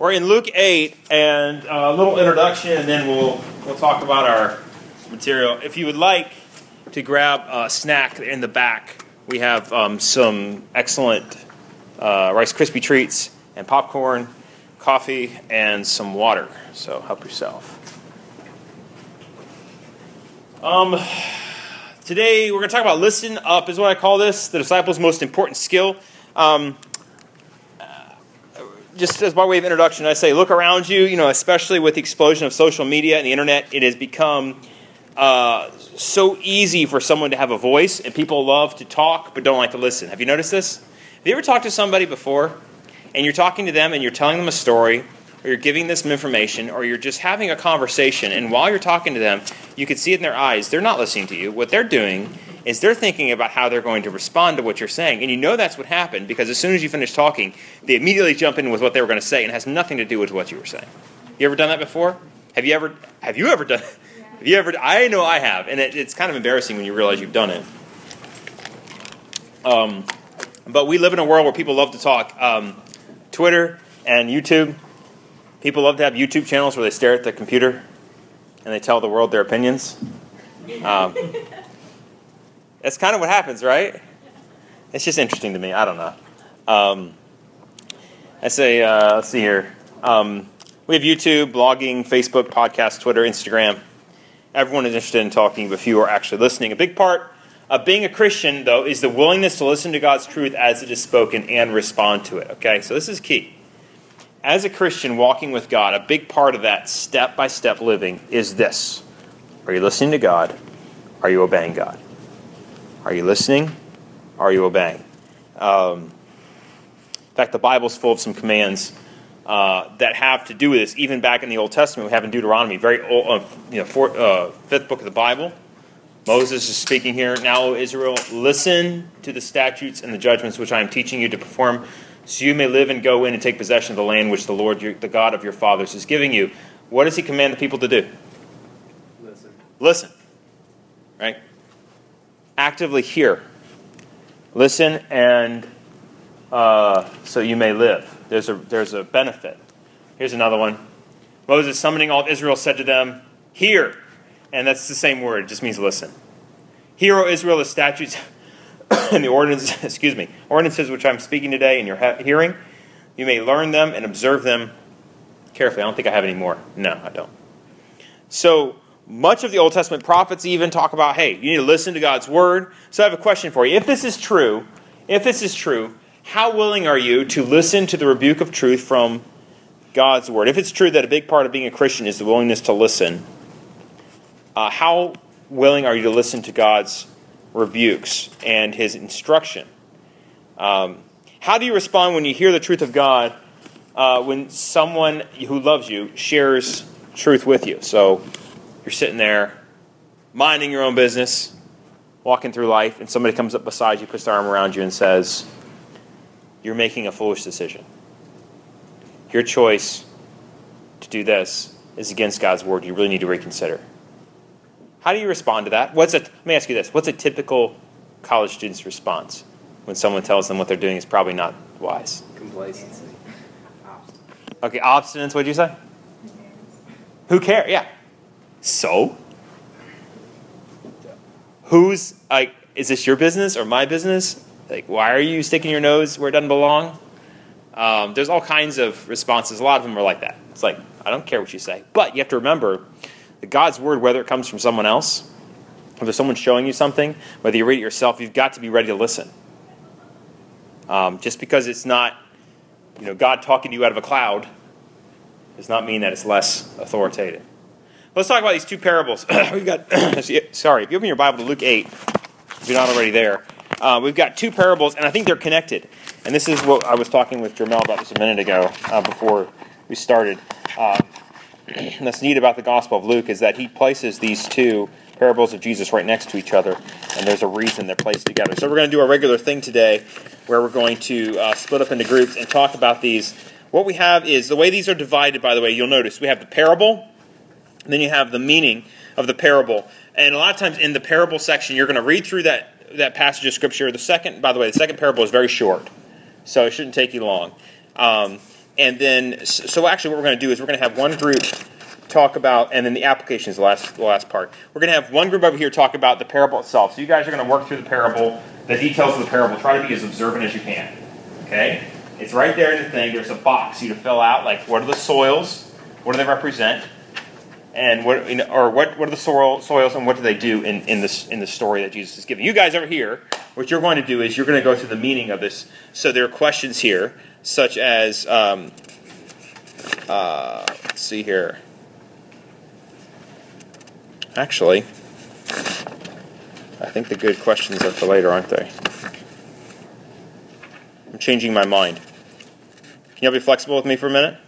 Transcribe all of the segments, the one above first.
We're in Luke 8, and a little introduction, and then we'll, we'll talk about our material. If you would like to grab a snack in the back, we have um, some excellent uh, Rice Krispie treats and popcorn, coffee, and some water. So help yourself. Um, today we're going to talk about listen up, is what I call this, the disciples' most important skill. Um, just as by way of introduction, I say look around you, you know, especially with the explosion of social media and the internet, it has become uh, so easy for someone to have a voice, and people love to talk but don't like to listen. Have you noticed this? Have you ever talked to somebody before, and you're talking to them and you're telling them a story, or you're giving them some information, or you're just having a conversation, and while you're talking to them, you can see it in their eyes, they're not listening to you. What they're doing is they're thinking about how they're going to respond to what you're saying. And you know that's what happened because as soon as you finish talking, they immediately jump in with what they were going to say and has nothing to do with what you were saying. You ever done that before? Have you ever have you ever done have you ever I know I have and it, it's kind of embarrassing when you realize you've done it. Um, but we live in a world where people love to talk. Um, Twitter and YouTube. People love to have YouTube channels where they stare at the computer and they tell the world their opinions. Um, that's kind of what happens, right? It's just interesting to me. I don't know. Um, I say, uh, let's see here. Um, we have YouTube, blogging, Facebook, podcast, Twitter, Instagram. Everyone is interested in talking, but few are actually listening. A big part of being a Christian, though, is the willingness to listen to God's truth as it is spoken and respond to it. Okay, so this is key. As a Christian walking with God, a big part of that step by step living is this Are you listening to God? Are you obeying God? Are you listening? Are you obeying? Um, in fact, the Bible's full of some commands uh, that have to do with this. Even back in the Old Testament, we have in Deuteronomy, very old, uh, you know, uh, fifth book of the Bible. Moses is speaking here. Now, o Israel, listen to the statutes and the judgments which I am teaching you to perform, so you may live and go in and take possession of the land which the Lord, your, the God of your fathers, is giving you. What does He command the people to do? Listen. Listen. Right? actively hear. Listen, and uh, so you may live. There's a, there's a benefit. Here's another one. Moses, summoning all of Israel, said to them, Hear. And that's the same word, it just means listen. Hear, O Israel, the statutes and the ordinances, excuse me, ordinances which I'm speaking today in your hearing. You may learn them and observe them carefully. I don't think I have any more. No, I don't. So, much of the Old Testament prophets even talk about, hey, you need to listen to God's word. So I have a question for you. If this is true, if this is true, how willing are you to listen to the rebuke of truth from God's word? If it's true that a big part of being a Christian is the willingness to listen, uh, how willing are you to listen to God's rebukes and his instruction? Um, how do you respond when you hear the truth of God uh, when someone who loves you shares truth with you? So, you're sitting there minding your own business, walking through life, and somebody comes up beside you, puts their arm around you, and says, You're making a foolish decision. Your choice to do this is against God's word. You really need to reconsider. How do you respond to that? What's a, let me ask you this. What's a typical college student's response when someone tells them what they're doing is probably not wise? Complacency. Okay, obstinance, what did you say? Who cares? Yeah. So? Who's like, is this your business or my business? Like, why are you sticking your nose where it doesn't belong? Um, there's all kinds of responses. A lot of them are like that. It's like, I don't care what you say. But you have to remember God's word, whether it comes from someone else, if there's someone showing you something, whether you read it yourself, you've got to be ready to listen. Um, just because it's not, you know, God talking to you out of a cloud does not mean that it's less authoritative. Let's talk about these two parables. we've got, sorry, if you open your Bible to Luke 8, if you're not already there, uh, we've got two parables, and I think they're connected. And this is what I was talking with Jermel about just a minute ago uh, before we started. Uh, that's neat about the Gospel of Luke is that he places these two parables of Jesus right next to each other, and there's a reason they're placed together. So we're going to do a regular thing today where we're going to uh, split up into groups and talk about these. What we have is the way these are divided, by the way, you'll notice we have the parable then you have the meaning of the parable. And a lot of times in the parable section, you're going to read through that, that passage of Scripture. The second, by the way, the second parable is very short, so it shouldn't take you long. Um, and then so actually what we're going to do is we're going to have one group talk about, and then the application is the last the last part. We're going to have one group over here talk about the parable itself. So you guys are going to work through the parable, the details of the parable. Try to be as observant as you can. Okay, it's right there in the thing. There's a box you to fill out. Like what are the soils? What do they represent? and what or what, what are the soil, soils and what do they do in, in this in the story that Jesus is giving? You guys over here, what you're going to do is you're going to go through the meaning of this. So there are questions here, such as um, uh, let's see here. Actually, I think the good questions are for later, aren't they? I'm changing my mind. Can y'all be flexible with me for a minute?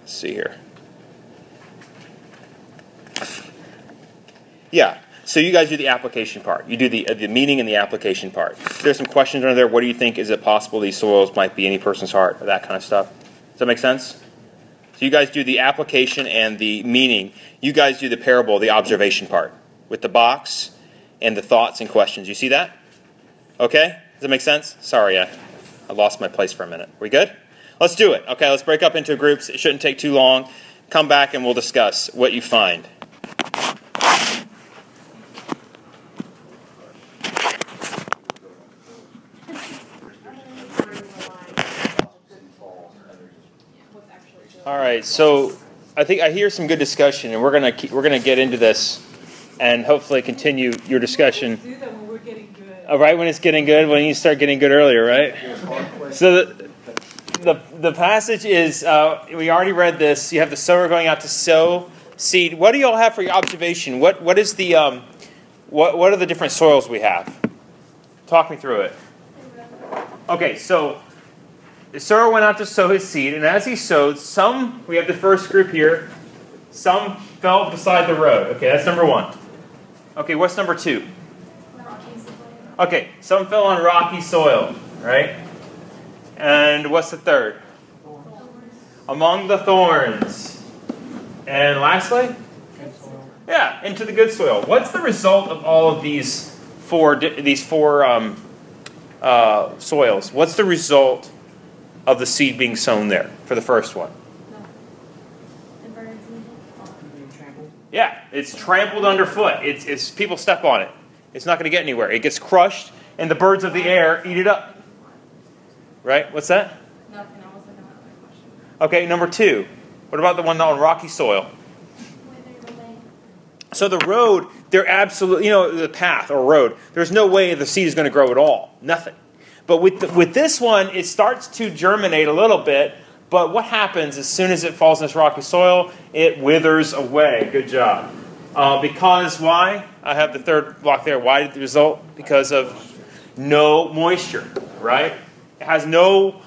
Let's see here. Yeah. So you guys do the application part. You do the uh, the meaning and the application part. There's some questions under there. What do you think? Is it possible these soils might be any person's heart or that kind of stuff? Does that make sense? So you guys do the application and the meaning. You guys do the parable, the observation part, with the box and the thoughts and questions. You see that? Okay? Does that make sense? Sorry, I, I lost my place for a minute. We good? Let's do it. Okay, let's break up into groups. It shouldn't take too long. Come back and we'll discuss what you find. All right, so I think I hear some good discussion, and we're gonna keep, we're gonna get into this, and hopefully continue your discussion. Do that when we're getting good. All right, when it's getting good, when you start getting good earlier, right? So the the, the passage is uh, we already read this. You have the sower going out to sow seed. What do you all have for your observation? What what is the um, what what are the different soils we have? Talk me through it. Okay, so the sower went out to sow his seed, and as he sowed, some we have the first group here. Some fell beside the road. Okay, that's number one. Okay, what's number two? Okay, some fell on rocky soil, right? And what's the third? Among the thorns. And lastly? Yeah, into the good soil. What's the result of all of these four these four um, uh, soils? What's the result of the seed being sown there for the first one? Yeah, it's trampled underfoot. It's, it's people step on it. It's not going to get anywhere. It gets crushed, and the birds of the air eat it up. Right? What's that? Nothing. I was looking at my question. Okay, number two. What about the one on rocky soil? So the road, they're absolutely, you know, the path or road, there's no way the seed is going to grow at all. Nothing. But with, the, with this one, it starts to germinate a little bit, but what happens as soon as it falls in this rocky soil? It withers away. Good job. Uh, because why? I have the third block there. Why did the result? Because of no moisture, right? It has no,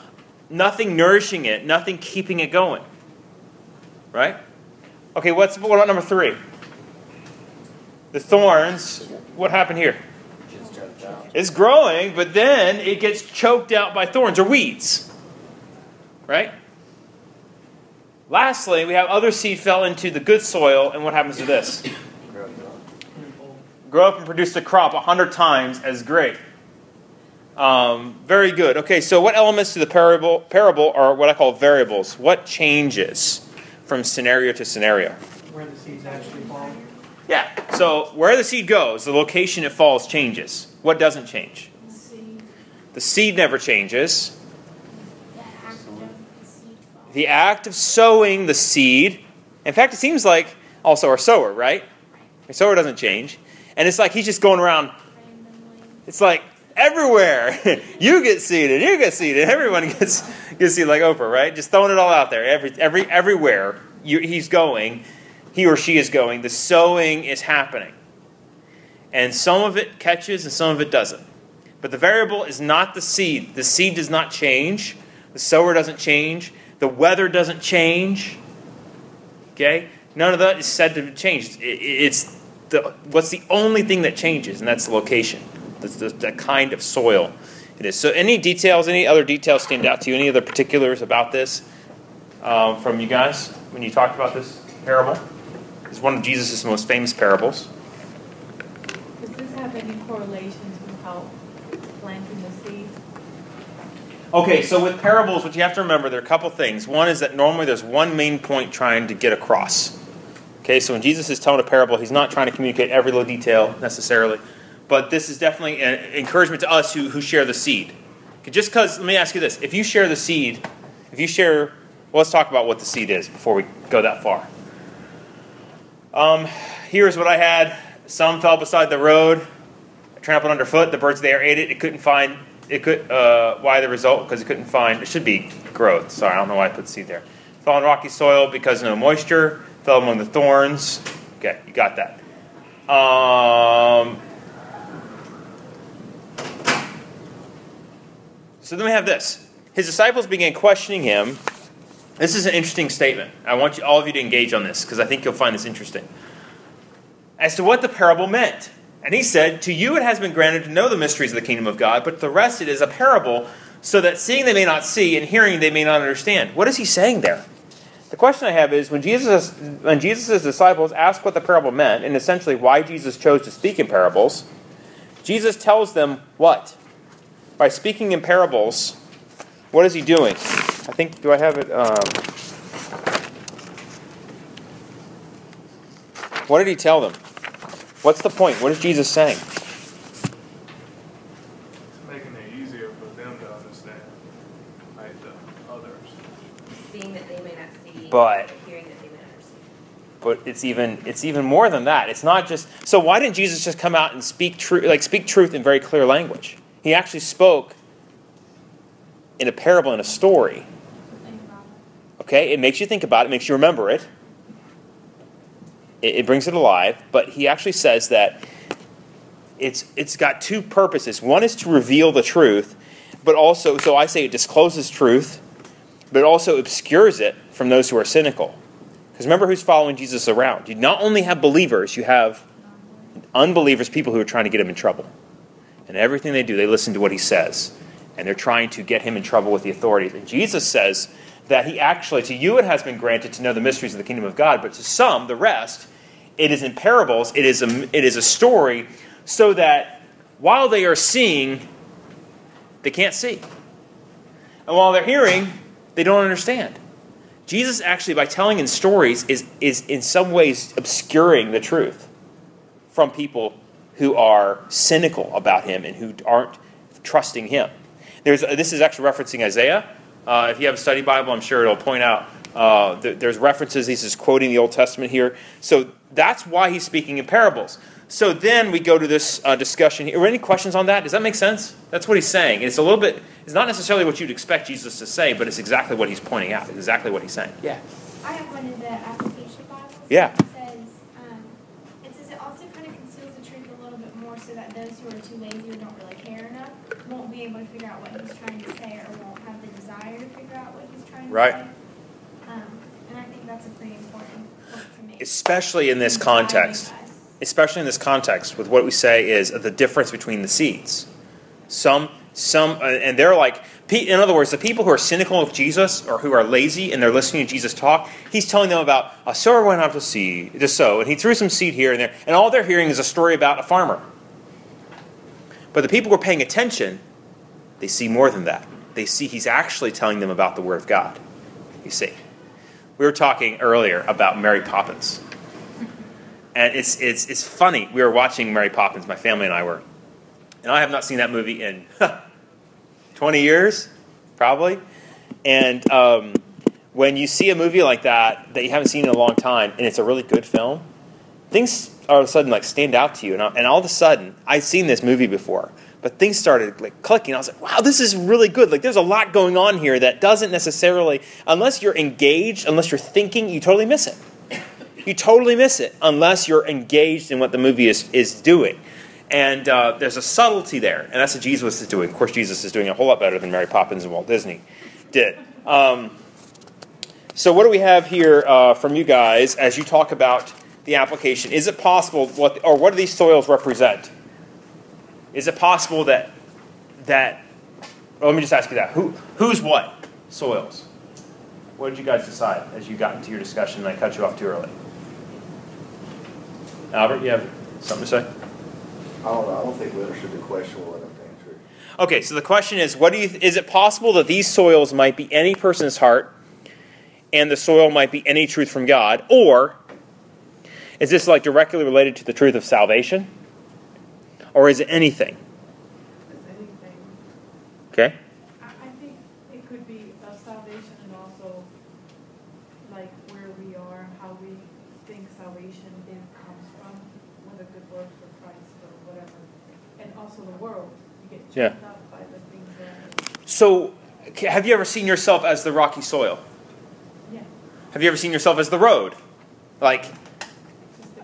nothing nourishing it, nothing keeping it going. Right? Okay, what's, what about number three? The thorns, what happened here? It's growing, but then it gets choked out by thorns or weeds. Right? Lastly, we have other seed fell into the good soil, and what happens to this? Grow up and produce a crop a hundred times as great. Um, very good. Okay, so what elements to the parable, parable are what I call variables? What changes from scenario to scenario? Where the seeds actually fall. Yeah, so where the seed goes, the location it falls changes. What doesn't change? The seed never changes. The act of sowing the seed, in fact, it seems like also our sower, right? Our sower doesn't change. And it's like he's just going around, it's like everywhere. you get seeded, you get seeded, everyone gets, gets seeded like Oprah, right? Just throwing it all out there. Every, every, everywhere you, he's going, he or she is going, the sowing is happening. And some of it catches and some of it doesn't. But the variable is not the seed. The seed does not change. The sower doesn't change. The weather doesn't change. Okay? None of that is said to change. It's the, what's the only thing that changes, and that's the location, the, the, the kind of soil it is. So, any details, any other details stand out to you? Any other particulars about this um, from you guys when you talked about this parable? It's one of Jesus' most famous parables. Have any correlations with how planting the seeds? Okay, so with parables, what you have to remember, there are a couple things. One is that normally there's one main point trying to get across. Okay, so when Jesus is telling a parable, he's not trying to communicate every little detail necessarily, but this is definitely an encouragement to us who, who share the seed. Just because, let me ask you this if you share the seed, if you share, well, let's talk about what the seed is before we go that far. Um, here's what I had some fell beside the road, trampled underfoot, the birds there ate it, it couldn't find it could uh, why the result because it couldn't find it should be growth. Sorry i don't know why i put seed there. Fell on rocky soil because no moisture fell among the thorns. Okay you got that. Um, so then we have this. His disciples began questioning him. This is an interesting statement. I want you, all of you to engage on this because i think you'll find this interesting. As to what the parable meant and he said, To you it has been granted to know the mysteries of the kingdom of God, but to the rest it is a parable, so that seeing they may not see, and hearing they may not understand. What is he saying there? The question I have is when Jesus when Jesus' disciples asked what the parable meant, and essentially why Jesus chose to speak in parables, Jesus tells them what? By speaking in parables, what is he doing? I think, do I have it? Um, what did he tell them? What's the point? What is Jesus saying? It's making it easier for them to understand, like the others. Seeing that they may not see, But- hearing that they may not perceive. But it's even it's even more than that. It's not just so. Why didn't Jesus just come out and speak truth, like speak truth in very clear language? He actually spoke in a parable, in a story. Think about it. Okay, it makes you think about it. it, makes you remember it. It, it brings it alive. But he actually says that it's it's got two purposes. One is to reveal the truth, but also so I say it discloses truth, but also obscures it from those who are cynical. Because remember who's following Jesus around. You not only have believers, you have unbelievers, people who are trying to get him in trouble. And everything they do, they listen to what he says. And they're trying to get him in trouble with the authorities. And Jesus says that he actually, to you it has been granted to know the mysteries of the kingdom of God, but to some, the rest, it is in parables, it is a, it is a story, so that while they are seeing, they can't see. And while they're hearing, they don't understand. Jesus actually, by telling in stories, is, is in some ways obscuring the truth from people who are cynical about him and who aren't trusting him. There's, this is actually referencing Isaiah. Uh, if you have a study Bible, I'm sure it'll point out uh, th- there's references. He's just quoting the Old Testament here. So that's why he's speaking in parables. So then we go to this uh, discussion here. Are there any questions on that? Does that make sense? That's what he's saying. It's a little bit, it's not necessarily what you'd expect Jesus to say, but it's exactly what he's pointing out. It's exactly what he's saying. Yeah. I have one in the application Bible. Yeah. It says, um, it says it also kind of conceals the truth a little bit more so that those who are too lazy or don't really care enough won't be able to figure out what he's trying to say or won't have the desire to figure out what he's trying to Right. say. Um, and I think that's a pretty important point to make. Especially in this context. especially in this context with what we say is the difference between the seeds. Some some uh, and they're like in other words the people who are cynical of jesus or who are lazy and they're listening to jesus talk he's telling them about a sower went out to seed to sow and he threw some seed here and there and all they're hearing is a story about a farmer. But the people who are paying attention they see more than that. They see he's actually telling them about the word of god. You see we were talking earlier about mary poppins and it's, it's, it's funny. We were watching Mary Poppins, my family and I were. And I have not seen that movie in 20 years, probably. And um, when you see a movie like that that you haven't seen in a long time and it's a really good film, things all of a sudden like stand out to you. And, I- and all of a sudden, I'd seen this movie before, but things started like clicking. I was like, wow, this is really good. Like there's a lot going on here that doesn't necessarily, unless you're engaged, unless you're thinking, you totally miss it you totally miss it unless you're engaged in what the movie is, is doing. And uh, there's a subtlety there, and that's what Jesus is doing. Of course, Jesus is doing a whole lot better than Mary Poppins and Walt Disney did. Um, so, what do we have here uh, from you guys as you talk about the application? Is it possible, what, or what do these soils represent? Is it possible that that? Well, let me just ask you that. Who who's what soils? What did you guys decide as you got into your discussion? and I cut you off too early. Albert, you have something to say? I don't know, I don't think we understood the question well enough to answer it. Okay, so the question is, what do you is it possible that these soils might be any person's heart and the soil might be any truth from God or is this like directly related to the truth of salvation? Or is it anything? It's anything. Okay? I, I think it could be of salvation and also like where we are and how we think salvation then comes from, whether good works for Christ or whatever. And also the world. You get Yeah. up by the things that, So, have you ever seen yourself as the rocky soil? yeah. Have you ever seen yourself as the road? Like, it's just the-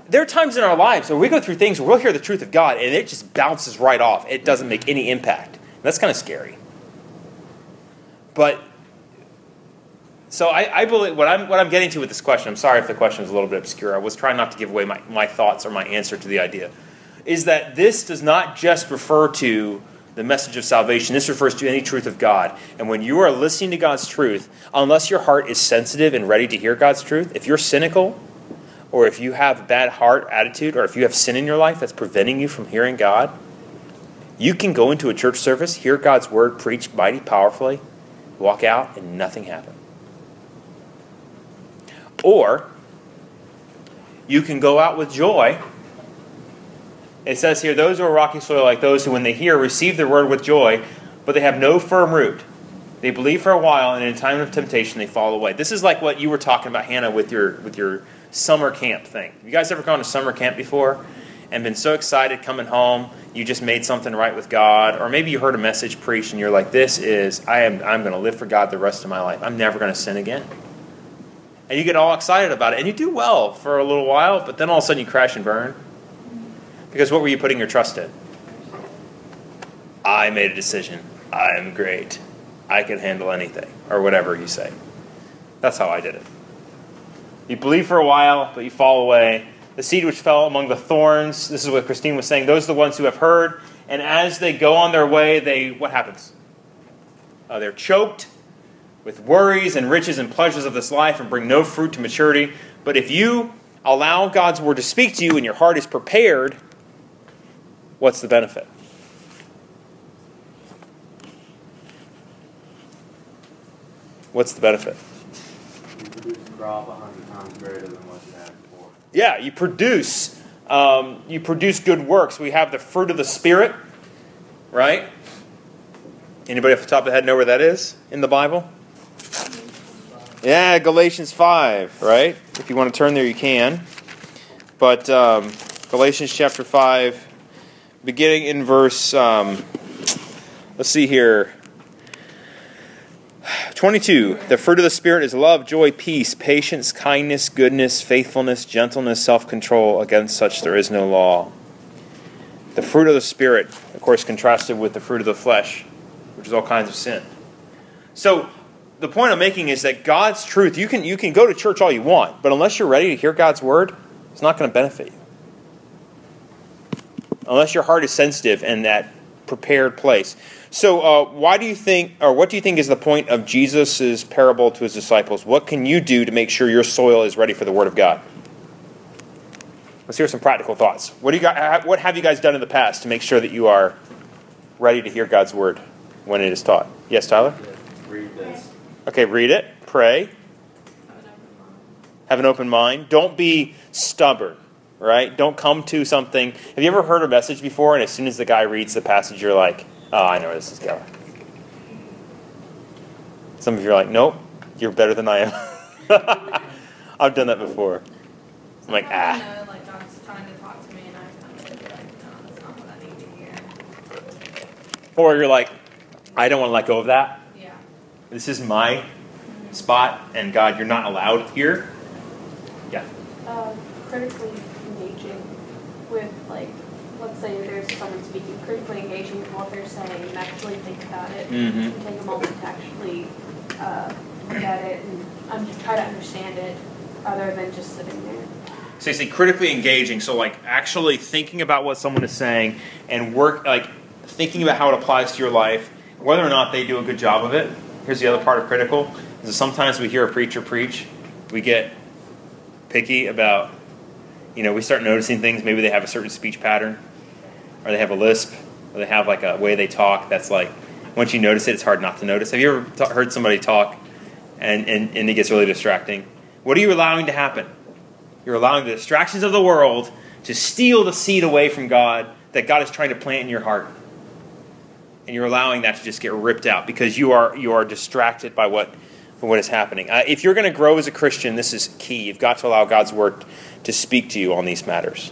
there are times in our lives where we go through things where we'll hear the truth of God and it just bounces right off. It doesn't make any impact. That's kind of scary. But so I, I believe what I'm what I'm getting to with this question. I'm sorry if the question is a little bit obscure. I was trying not to give away my, my thoughts or my answer to the idea. Is that this does not just refer to the message of salvation. This refers to any truth of God. And when you are listening to God's truth, unless your heart is sensitive and ready to hear God's truth, if you're cynical, or if you have a bad heart attitude, or if you have sin in your life that's preventing you from hearing God, you can go into a church service, hear God's word preached mighty powerfully, walk out, and nothing happened. Or you can go out with joy. It says here, those who are rocky soil, like those who, when they hear, receive the word with joy, but they have no firm root. They believe for a while, and in a time of temptation, they fall away. This is like what you were talking about, Hannah, with your with your summer camp thing. Have You guys ever gone to summer camp before and been so excited coming home? You just made something right with God, or maybe you heard a message preached, and you're like, "This is I am I'm going to live for God the rest of my life. I'm never going to sin again." And you get all excited about it, and you do well for a little while, but then all of a sudden you crash and burn. Because what were you putting your trust in? I made a decision. I am great. I can handle anything, or whatever you say. That's how I did it. You believe for a while, but you fall away. The seed which fell among the thorns, this is what Christine was saying, those are the ones who have heard, and as they go on their way, they what happens? Uh, they're choked with worries and riches and pleasures of this life and bring no fruit to maturity. But if you allow God's word to speak to you and your heart is prepared, what's the benefit? What's the benefit? You produce a crop a hundred times greater than what you had before. Yeah, you produce um, you produce good works. We have the fruit of the spirit, right? Anybody off the top of the head know where that is in the Bible? Yeah, Galatians five, right? If you want to turn there, you can. But um, Galatians chapter five, beginning in verse. Um, let's see here. 22. The fruit of the Spirit is love, joy, peace, patience, kindness, goodness, faithfulness, gentleness, self control. Against such there is no law. The fruit of the Spirit, of course, contrasted with the fruit of the flesh, which is all kinds of sin. So, the point I'm making is that God's truth, you can, you can go to church all you want, but unless you're ready to hear God's word, it's not going to benefit you. Unless your heart is sensitive and that prepared place. So, uh, why do you think, or what do you think is the point of Jesus' parable to his disciples? What can you do to make sure your soil is ready for the Word of God? Let's hear some practical thoughts. What do you got, What have you guys done in the past to make sure that you are ready to hear God's Word when it is taught? Yes, Tyler. Read this. Okay, read it. Pray. Have an open mind. Don't be stubborn. Right? Don't come to something. Have you ever heard a message before, and as soon as the guy reads the passage, you're like, "Oh, I know where this is going." Some of you are like, "Nope, you're better than I am." I've done that before. I'm like, I ah. know, like, God's trying to talk to me, and I kind of like, no, that's not what I need to hear. Or you're like, I don't want to let go of that. Yeah. This is my spot, and God, you're not allowed here. Yeah. uh, critically engaging with like let's say there's someone speaking critically engaging with what they're saying and actually think about it Mm-hmm. and take a moment to actually uh, look at it and um, try to understand it other than just sitting there So you see, critically engaging. So like actually thinking about what someone is saying and work like thinking about how it applies to your life, whether or not they do a good job of it. Here's the other part of critical: is that sometimes we hear a preacher preach, we get picky about, you know, we start noticing things. Maybe they have a certain speech pattern, or they have a lisp, Or they have like a way they talk that's like, once you notice it, it's hard not to notice. Have you ever ta- heard somebody talk and, and, and it gets really distracting? What are you allowing to happen? You're allowing the distractions of the world to steal the seed away from God that God is trying to plant in your heart. And you're allowing that to just get ripped out because you are you are distracted by what by what is happening. Uh, if you're going to grow as a Christian, this is key. You've got to allow God's word to speak to you on these matters.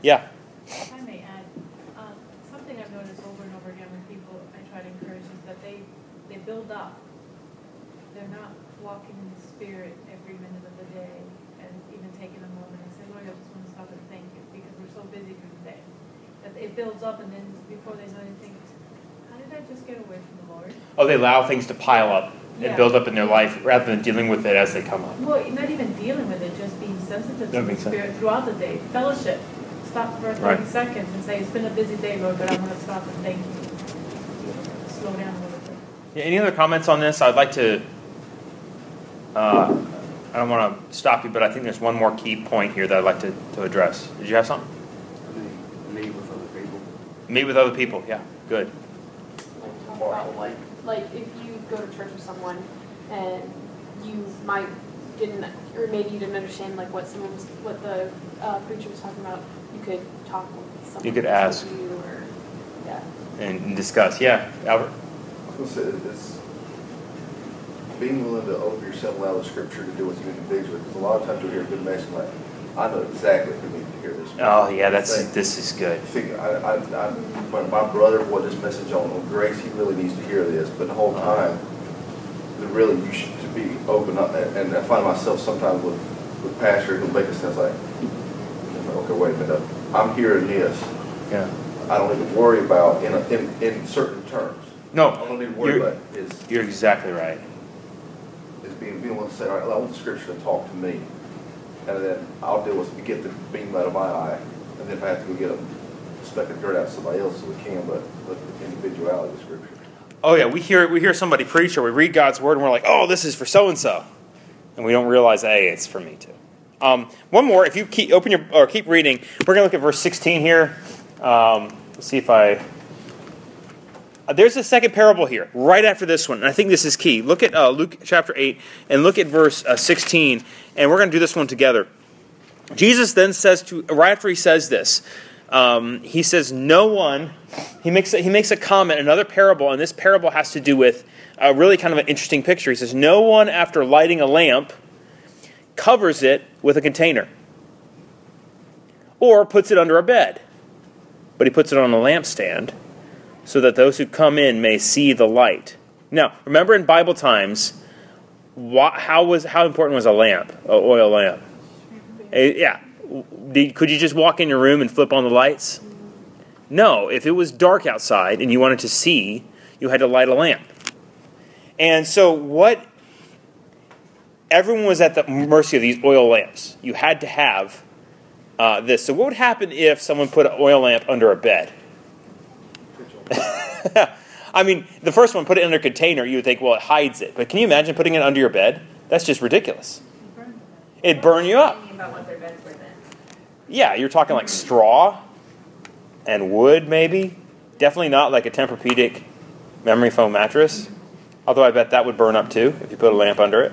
Yeah. If I may add, um, something I've noticed over and over again when people I try to encourage is that they, they build up. They're not walking in the spirit every minute of the day and even taking a moment and say, Lord, I just want to stop and thank you because we're so busy through the day. That it builds up and then before they know anything, how did I just get away from the Lord? Oh, they allow things to pile up and Yeah. build up in their life rather than dealing with it as they come up. Well, not even dealing with it, just being sensitive to the makes sense. spirit throughout the day. Fellowship. Stop for Right. thirty seconds and say, it's been a busy day, Lord, but I'm gonna stop and thank you. Slow down a little bit. Yeah, any other comments on this? I'd like to. Uh, I don't want to stop you, but I think there's one more key point here that I'd like to, to address. Did you have something? I mean, meet with other people. Meet with other people. Yeah, good. talk about like, like if you go to church with someone and you might didn't, or maybe you didn't understand like what someone was, what the uh, preacher was talking about, you could talk with someone. You could ask. You or, yeah. And, and discuss. Yeah, Albert. I was gonna say, it's being willing to open yourself, allow the scripture to do with you individually, because a lot of times you'll hear a good message like, I know exactly who hear this. Oh yeah, that's Thing. this is good. Figure, I, I, I, when my brother brought this message on, grace, he really needs to hear this, but the whole uh-huh. time, the really, you should to be open up, and, and I find myself sometimes with, with pastors who make it sense like, okay, wait a minute, I'm hearing this, Yeah. I don't need to worry about in, a- in, in certain terms. I No, don't need to worry you're, about is, you're exactly right. is being, being able to say, all right, I want the scripture to talk to me. And then I'll deal with, get the beam out of my eye, and then if I have to go get a speck of dirt out of somebody else, so we can, but the individuality of scripture. Oh yeah, we hear we hear somebody preach or we read God's word and we're like, oh, this is for so and so, and we don't realize, hey, it's for me too. Um, one more, if you keep open your or keep reading, we're gonna look at verse 16 here. Um, let's see if I. Uh, there's a second parable here, right after this one, and I think this is key. Look at uh, Luke chapter 8 and look at verse uh, 16, and we're going to do this one together. Jesus then says to, right after he says this, um, he says, No one, he makes, a, he makes a comment, another parable, and this parable has to do with uh, really kind of an interesting picture. He says, No one, after lighting a lamp, covers it with a container or puts it under a bed, but he puts it on a lampstand so that those who come in may see the light. Now, remember in Bible times, how was how important was a lamp, an oil lamp? Eh, yeah, Did- could you just walk in your room and flip on the lights? No, if it was dark outside and you wanted to see, you had to light a lamp. And so, what everyone was at the mercy of these oil lamps. You had to have uh, this. So, what would happen if someone put an oil lamp under a bed? I mean, the first one, put it under a container, you would think, well, it hides it. But can you imagine putting it under your bed? That's just ridiculous. It'd burn you up. Thinking about what their beds were then. Yeah, you're talking like straw and wood, maybe. Definitely not like a Tempur-Pedic memory foam mattress. Although I bet that would burn up too if you put a lamp under it.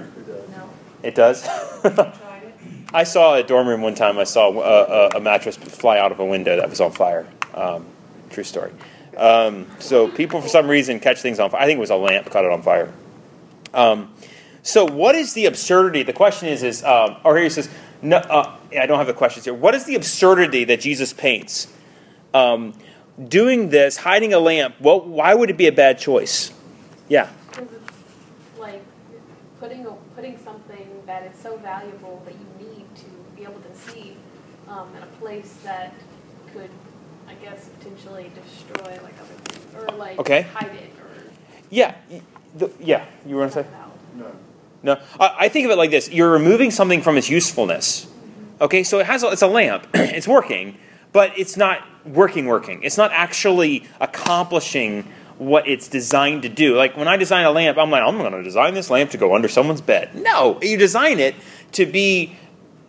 It does. I saw a dorm room one time. I saw a, a, a mattress fly out of a window that was on fire. Um, true story. Um, so people, for some reason, catch things on fire. I think it was a lamp caught it on fire. Um, so what is the absurdity? The question is, is um, or here he says, no, uh, I don't have the questions here. What is the absurdity that Jesus paints? Um, doing this, hiding a lamp. Well, why would it be a bad choice? Yeah. Like putting a, putting something that is so valuable that you need to be able to see um, in a place that could, I guess, potentially destroy like other things or like Okay. hide it or Yeah. y- The, yeah. You were going to say? out. No. No, I, I think of it like this: you're removing something from its usefulness. Mm-hmm. Okay, so it has a, it's a lamp, it's working, but it's not working. Working. It's not actually accomplishing what it's designed to do. Like when I design a lamp, I'm like, I'm going to design this lamp to go under someone's bed. No, you design it to be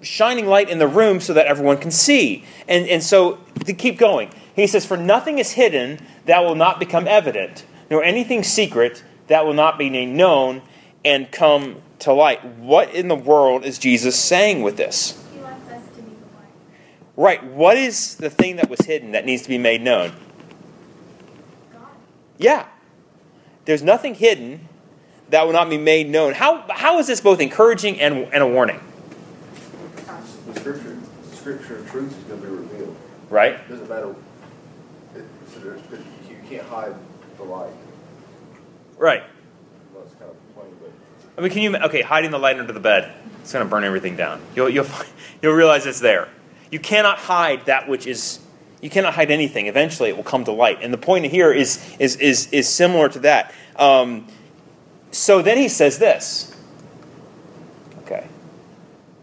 shining light in the room so that everyone can see. And and so to keep going, He says, For nothing is hidden that will not become evident, nor anything secret that will not be made known and come to light. What in the world is Jesus saying with this? He wants us to be. Right, what is the thing that was hidden that needs to be made known? God. Yeah. There's nothing hidden that will not be made known. How, how is this both encouraging and, and a warning? The scripture, scripture and truth is gonna be revealed. Right? It doesn't matter. It, so there's, you can't hide the light. Right. Well, it's kind of plain, but. I mean, can you, okay, hiding the light under the bed, it's going to burn everything down. You'll, you'll, find- you'll realize it's there. You cannot hide that which is, you cannot hide anything. Eventually it will come to light. And the point here is, is, is, is similar to that. Um, so then he says this. Okay.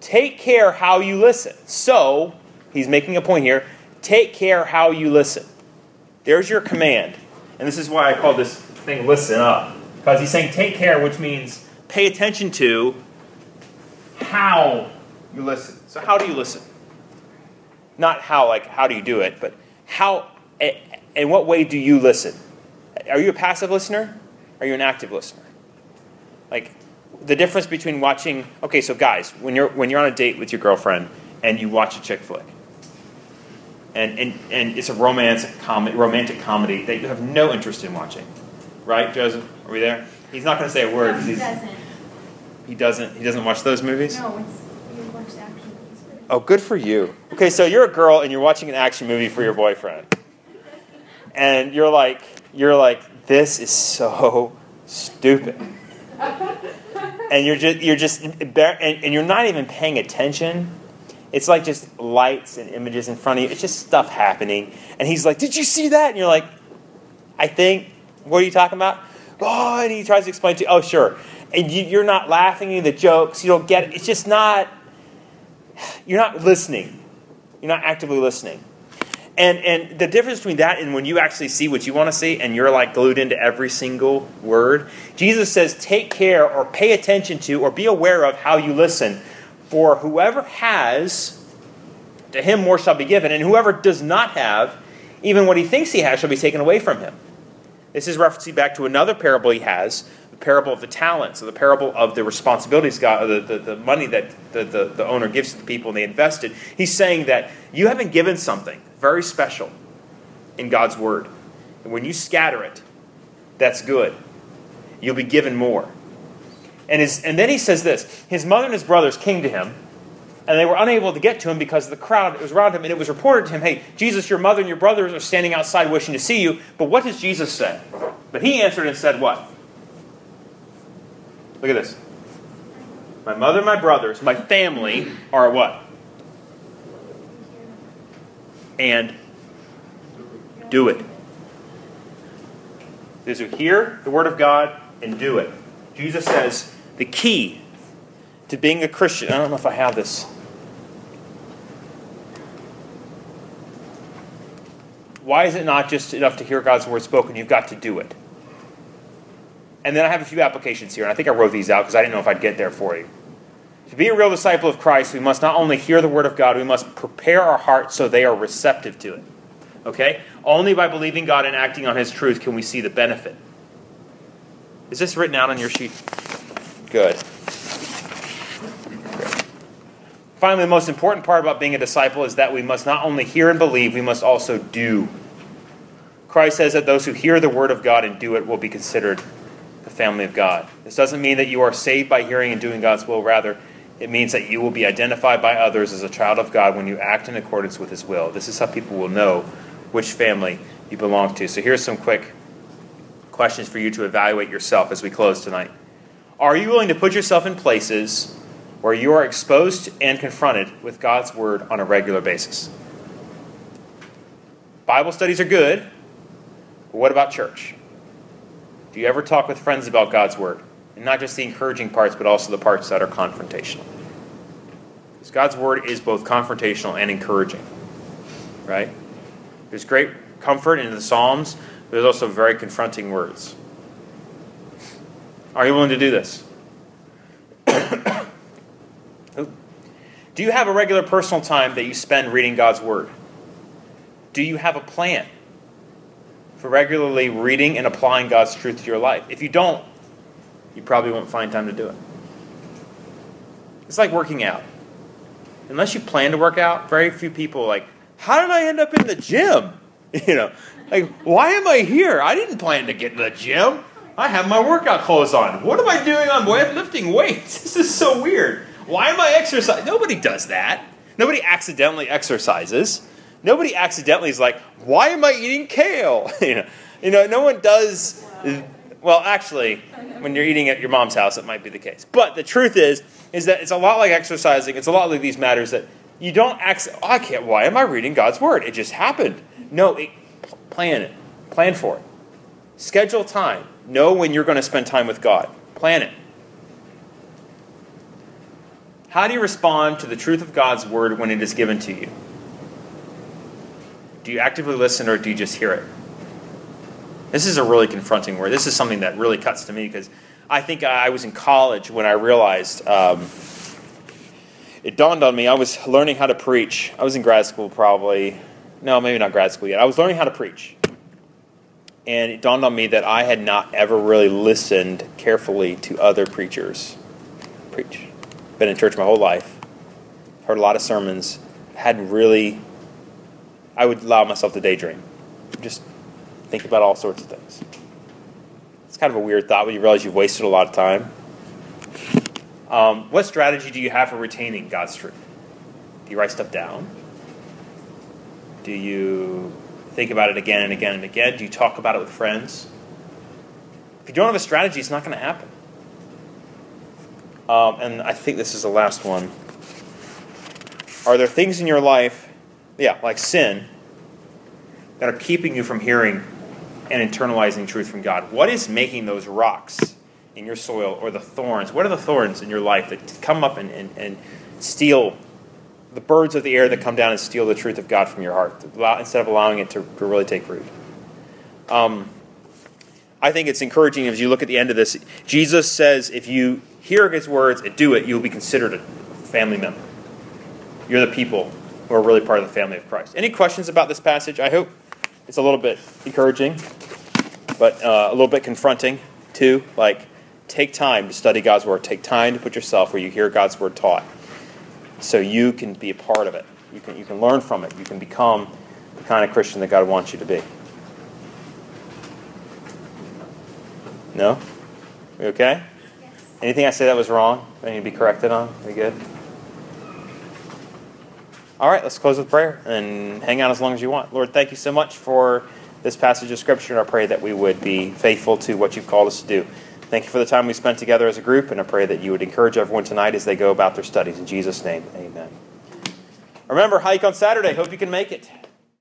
Take care how you listen. So, he's making a point here. Take care how you listen. There's your command. And this is why I call this thing listen up. Because he's saying take care, which means pay attention to how you listen. So, how do you listen? Not how, like, how do you do it, but how, in what way do you listen? Are you a passive listener? Are you an active listener? Like, the difference between watching, okay, so guys, when you're, when you're on a date with your girlfriend and you watch a chick flick, and, and, and it's a romance comedy, romantic comedy that you have no interest in watching, right, Joseph? Are we there? He's not going to say a word. No, he he's, doesn't. he doesn't. He doesn't watch those movies. No, it's, you watch the action movies. Oh, good for you. Okay, so you're a girl and you're watching an action movie for your boyfriend, and you're like, you're like, this is so stupid, and you're just, you're just, and, and you're not even paying attention. It's like just lights and images in front of you. It's just stuff happening, and he's like, "Did you see that?" And you're like, "I think." What are you talking about? Oh, and he tries to explain to you. Oh, sure. And you, you're not laughing at the jokes. You don't get it. It's just not you're not listening. You're not actively listening. And and the difference between that and when you actually see what you want to see and you're like glued into every single word, Jesus says, take care or pay attention to or be aware of how you listen. For whoever has, to him more shall be given, and whoever does not have, even what he thinks he has shall be taken away from him. This is referencing back to another parable he has, the parable of the talents, or the parable of the responsibilities God, the, the, the money that the, the, the owner gives to the people and they invest it. He's saying that you have been given something very special in God's word. And when you scatter it, that's good. You'll be given more. And, his, and then he says this His mother and his brothers came to him, and they were unable to get to him because the crowd was around him. And it was reported to him, Hey, Jesus, your mother and your brothers are standing outside wishing to see you. But what does Jesus say? But he answered and said, What? Look at this. My mother and my brothers, my family are what? And do it. Those who hear the word of God and do it. Jesus says the key to being a Christian, I don't know if I have this. Why is it not just enough to hear God's word spoken? You've got to do it. And then I have a few applications here, and I think I wrote these out because I didn't know if I'd get there for you. To be a real disciple of Christ, we must not only hear the word of God, we must prepare our hearts so they are receptive to it. Okay? Only by believing God and acting on His truth can we see the benefit. Is this written out on your sheet? Good. Finally, the most important part about being a disciple is that we must not only hear and believe, we must also do. Christ says that those who hear the word of God and do it will be considered the family of God. This doesn't mean that you are saved by hearing and doing God's will. Rather, it means that you will be identified by others as a child of God when you act in accordance with His will. This is how people will know which family you belong to. So, here's some quick questions for you to evaluate yourself as we close tonight. Are you willing to put yourself in places where you are exposed and confronted with God's Word on a regular basis? Bible studies are good, but what about church? Do you ever talk with friends about God's Word? And not just the encouraging parts, but also the parts that are confrontational. Because God's Word is both confrontational and encouraging, right? There's great comfort in the Psalms, but there's also very confronting words. Are you willing to do this? Do you have a regular personal time that you spend reading God's Word? Do you have a plan for regularly reading and applying God's truth to your life? If you don't, you probably won't find time to do it. It's like working out. Unless you plan to work out, very few people like, how did I end up in the gym? You know, like, why am I here? I didn't plan to get in the gym. I have my workout clothes on. What am I doing on way lifting weights? This is so weird. Why am I exercising? Nobody does that. Nobody accidentally exercises. Nobody accidentally is like, why am I eating kale? you know, you know, no one does. Well, actually, when you're eating at your mom's house, it might be the case. But the truth is, is that it's a lot like exercising. It's a lot like these matters that you don't act. Oh, I can't. Why am I reading God's word? It just happened. No, it, plan it. Plan for it. Schedule time. Know when you're going to spend time with God. Plan it. How do you respond to the truth of God's word when it is given to you? Do you actively listen or do you just hear it? This is a really confronting word. This is something that really cuts to me because I think I was in college when I realized um, it dawned on me. I was learning how to preach. I was in grad school, probably. No, maybe not grad school yet. I was learning how to preach. And it dawned on me that I had not ever really listened carefully to other preachers preach. Been in church my whole life, heard a lot of sermons, hadn't really, I would allow myself to daydream. Just think about all sorts of things. It's kind of a weird thought when you realize you've wasted a lot of time. Um, what strategy do you have for retaining God's truth? Do you write stuff down? Do you think about it again and again and again? Do you talk about it with friends? If you don't have a strategy, it's not going to happen. Um, and I think this is the last one. Are there things in your life, yeah, like sin, that are keeping you from hearing and internalizing truth from God? What is making those rocks in your soil or the thorns? What are the thorns in your life that come up and, and, and steal the birds of the air that come down and steal the truth of God from your heart instead of allowing it to, to really take root? Um, I think it's encouraging as you look at the end of this. Jesus says, if you hear his words and do it, you'll be considered a family member. You're the people who are really part of the family of Christ. Any questions about this passage? I hope it's a little bit encouraging, but uh, a little bit confronting too. Like, take time to study God's word. Take time to put yourself where you hear God's word taught, so you can be a part of it. You can you can learn from it. You can become the kind of Christian that God wants you to be. No? We okay? Yes. Anything I say that was wrong? I need to be corrected on? We good? All right, let's close with prayer and hang out as long as you want. Lord, thank you so much for this passage of Scripture, and I pray that we would be faithful to what you've called us to do. Thank you for the time we spent together as a group, and I pray that you would encourage everyone tonight as they go about their studies. In Jesus' name, amen. Remember, hike on Saturday. Hope you can make it.